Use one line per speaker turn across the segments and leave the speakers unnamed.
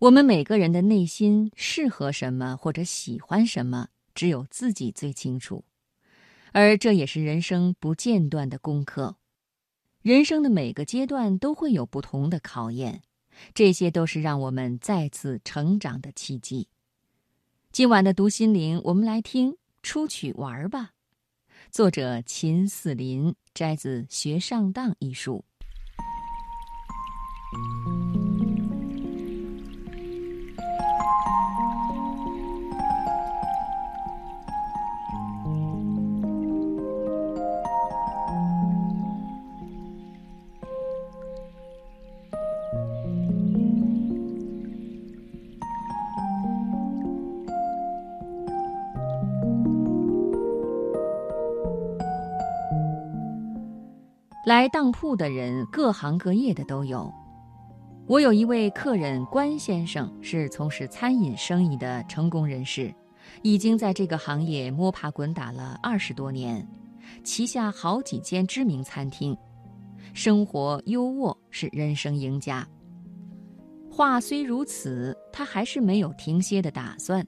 我们每个人的内心适合什么或者喜欢什么，只有自己最清楚，而这也是人生不间断的功课。人生的每个阶段都会有不同的考验，这些都是让我们再次成长的契机。今晚的读心灵，我们来听《出去玩吧》，作者秦四林，摘自《学上当》一书。来当铺的人，各行各业的都有。我有一位客人关先生，是从事餐饮生意的成功人士，已经在这个行业摸爬滚打了二十多年，旗下好几间知名餐厅，生活优渥，是人生赢家。话虽如此，他还是没有停歇的打算，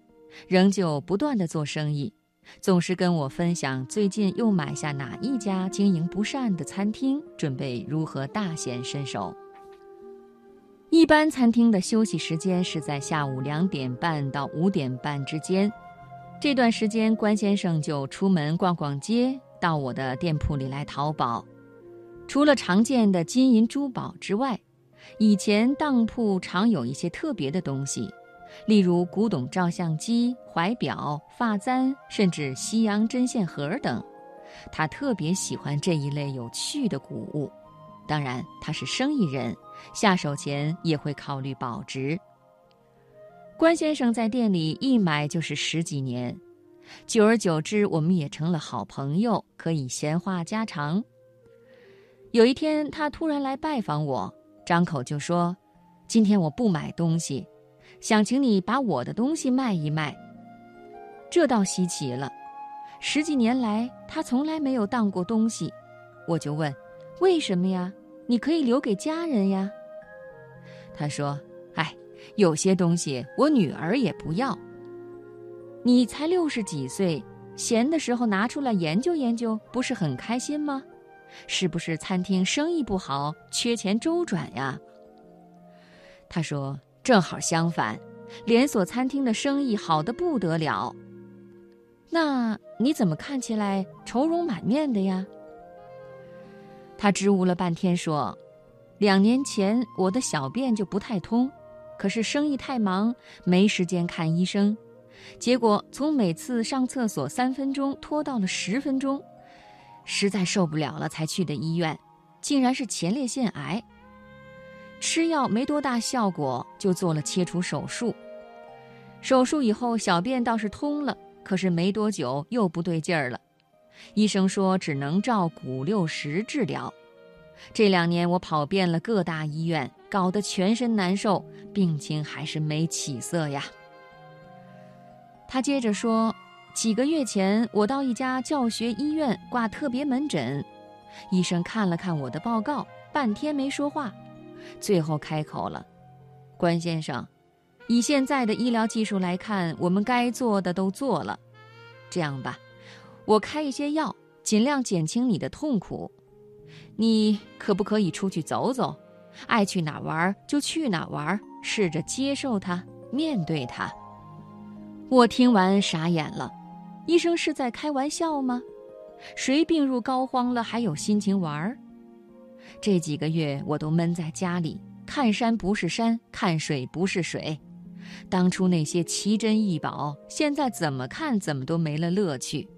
仍旧不断的做生意。总是跟我分享最近又买下哪一家经营不善的餐厅，准备如何大显身手。一般餐厅的休息时间是在下午两点半到五点半之间，这段时间关先生就出门逛逛街，到我的店铺里来淘宝。除了常见的金银珠宝之外，以前当铺常有一些特别的东西。例如古董照相机、怀表、发簪，甚至西洋针线盒等，他特别喜欢这一类有趣的古物。当然，他是生意人，下手前也会考虑保值。关先生在店里一买就是十几年，久而久之，我们也成了好朋友，可以闲话家常。有一天，他突然来拜访我，张口就说：“今天我不买东西。”想请你把我的东西卖一卖，这倒稀奇了。十几年来，他从来没有当过东西。我就问：“为什么呀？你可以留给家人呀。”他说：“哎，有些东西我女儿也不要。你才六十几岁，闲的时候拿出来研究研究，不是很开心吗？是不是餐厅生意不好，缺钱周转呀？”他说。正好相反，连锁餐厅的生意好的不得了。那你怎么看起来愁容满面的呀？他支吾了半天说：“两年前我的小便就不太通，可是生意太忙，没时间看医生，结果从每次上厕所三分钟拖到了十分钟，实在受不了了才去的医院，竟然是前列腺癌。”吃药没多大效果，就做了切除手术。手术以后，小便倒是通了，可是没多久又不对劲儿了。医生说只能照骨六十治疗。这两年我跑遍了各大医院，搞得全身难受，病情还是没起色呀。他接着说，几个月前我到一家教学医院挂特别门诊，医生看了看我的报告，半天没说话。最后开口了，关先生，以现在的医疗技术来看，我们该做的都做了。这样吧，我开一些药，尽量减轻你的痛苦。你可不可以出去走走？爱去哪玩就去哪玩，试着接受它，面对它。我听完傻眼了，医生是在开玩笑吗？谁病入膏肓了还有心情玩？这几个月我都闷在家里，看山不是山，看水不是水。当初那些奇珍异宝，现在怎么看怎么都没了乐趣，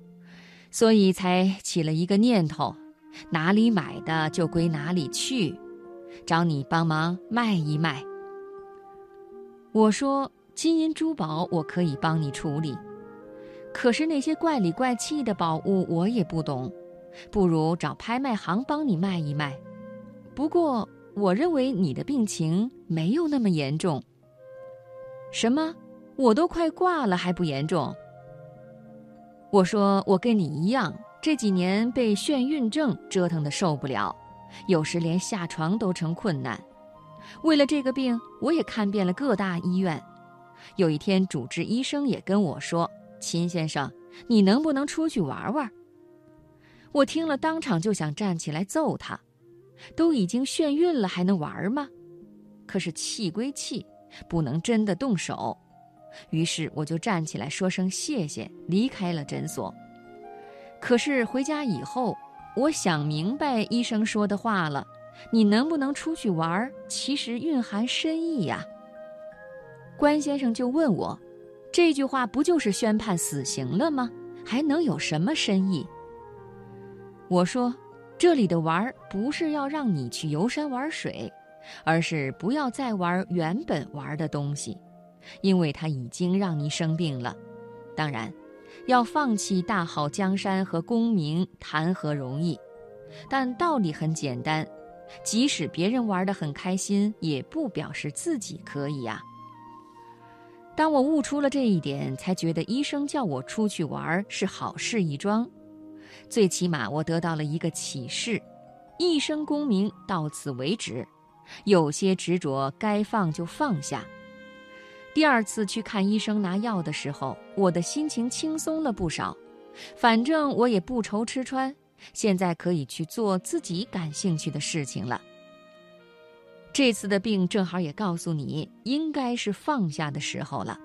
所以才起了一个念头：哪里买的就归哪里去，找你帮忙卖一卖。我说金银珠宝我可以帮你处理，可是那些怪里怪气的宝物我也不懂，不如找拍卖行帮你卖一卖。不过，我认为你的病情没有那么严重。什么？我都快挂了还不严重？我说我跟你一样，这几年被眩晕症折腾的受不了，有时连下床都成困难。为了这个病，我也看遍了各大医院。有一天，主治医生也跟我说：“秦先生，你能不能出去玩玩？”我听了，当场就想站起来揍他。都已经眩晕了，还能玩吗？可是气归气，不能真的动手。于是我就站起来说声谢谢，离开了诊所。可是回家以后，我想明白医生说的话了：你能不能出去玩，其实蕴含深意呀。关先生就问我，这句话不就是宣判死刑了吗？还能有什么深意？我说。这里的玩儿不是要让你去游山玩水，而是不要再玩原本玩的东西，因为它已经让你生病了。当然，要放弃大好江山和功名，谈何容易？但道理很简单，即使别人玩得很开心，也不表示自己可以呀。当我悟出了这一点，才觉得医生叫我出去玩是好事一桩。最起码我得到了一个启示：一生功名到此为止，有些执着该放就放下。第二次去看医生拿药的时候，我的心情轻松了不少。反正我也不愁吃穿，现在可以去做自己感兴趣的事情了。这次的病正好也告诉你，应该是放下的时候了。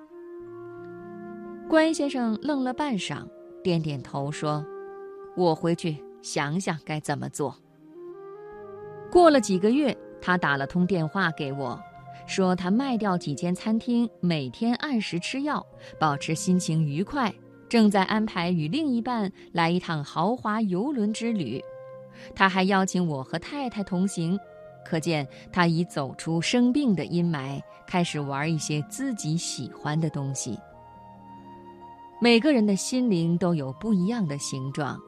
关先生愣了半晌，点点头说。我回去想想该怎么做。过了几个月，他打了通电话给我，说他卖掉几间餐厅，每天按时吃药，保持心情愉快，正在安排与另一半来一趟豪华游轮之旅。他还邀请我和太太同行，可见他已走出生病的阴霾，开始玩一些自己喜欢的东西。每个人的心灵都有不一样的形状。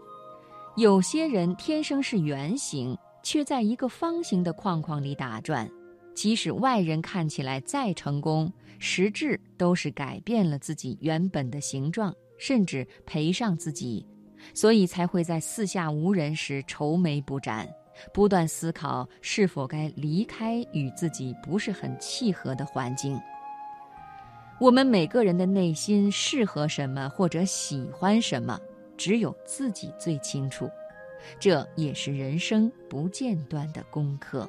有些人天生是圆形，却在一个方形的框框里打转，即使外人看起来再成功，实质都是改变了自己原本的形状，甚至赔上自己，所以才会在四下无人时愁眉不展，不断思考是否该离开与自己不是很契合的环境。我们每个人的内心适合什么，或者喜欢什么。只有自己最清楚，这也是人生不间断的功课。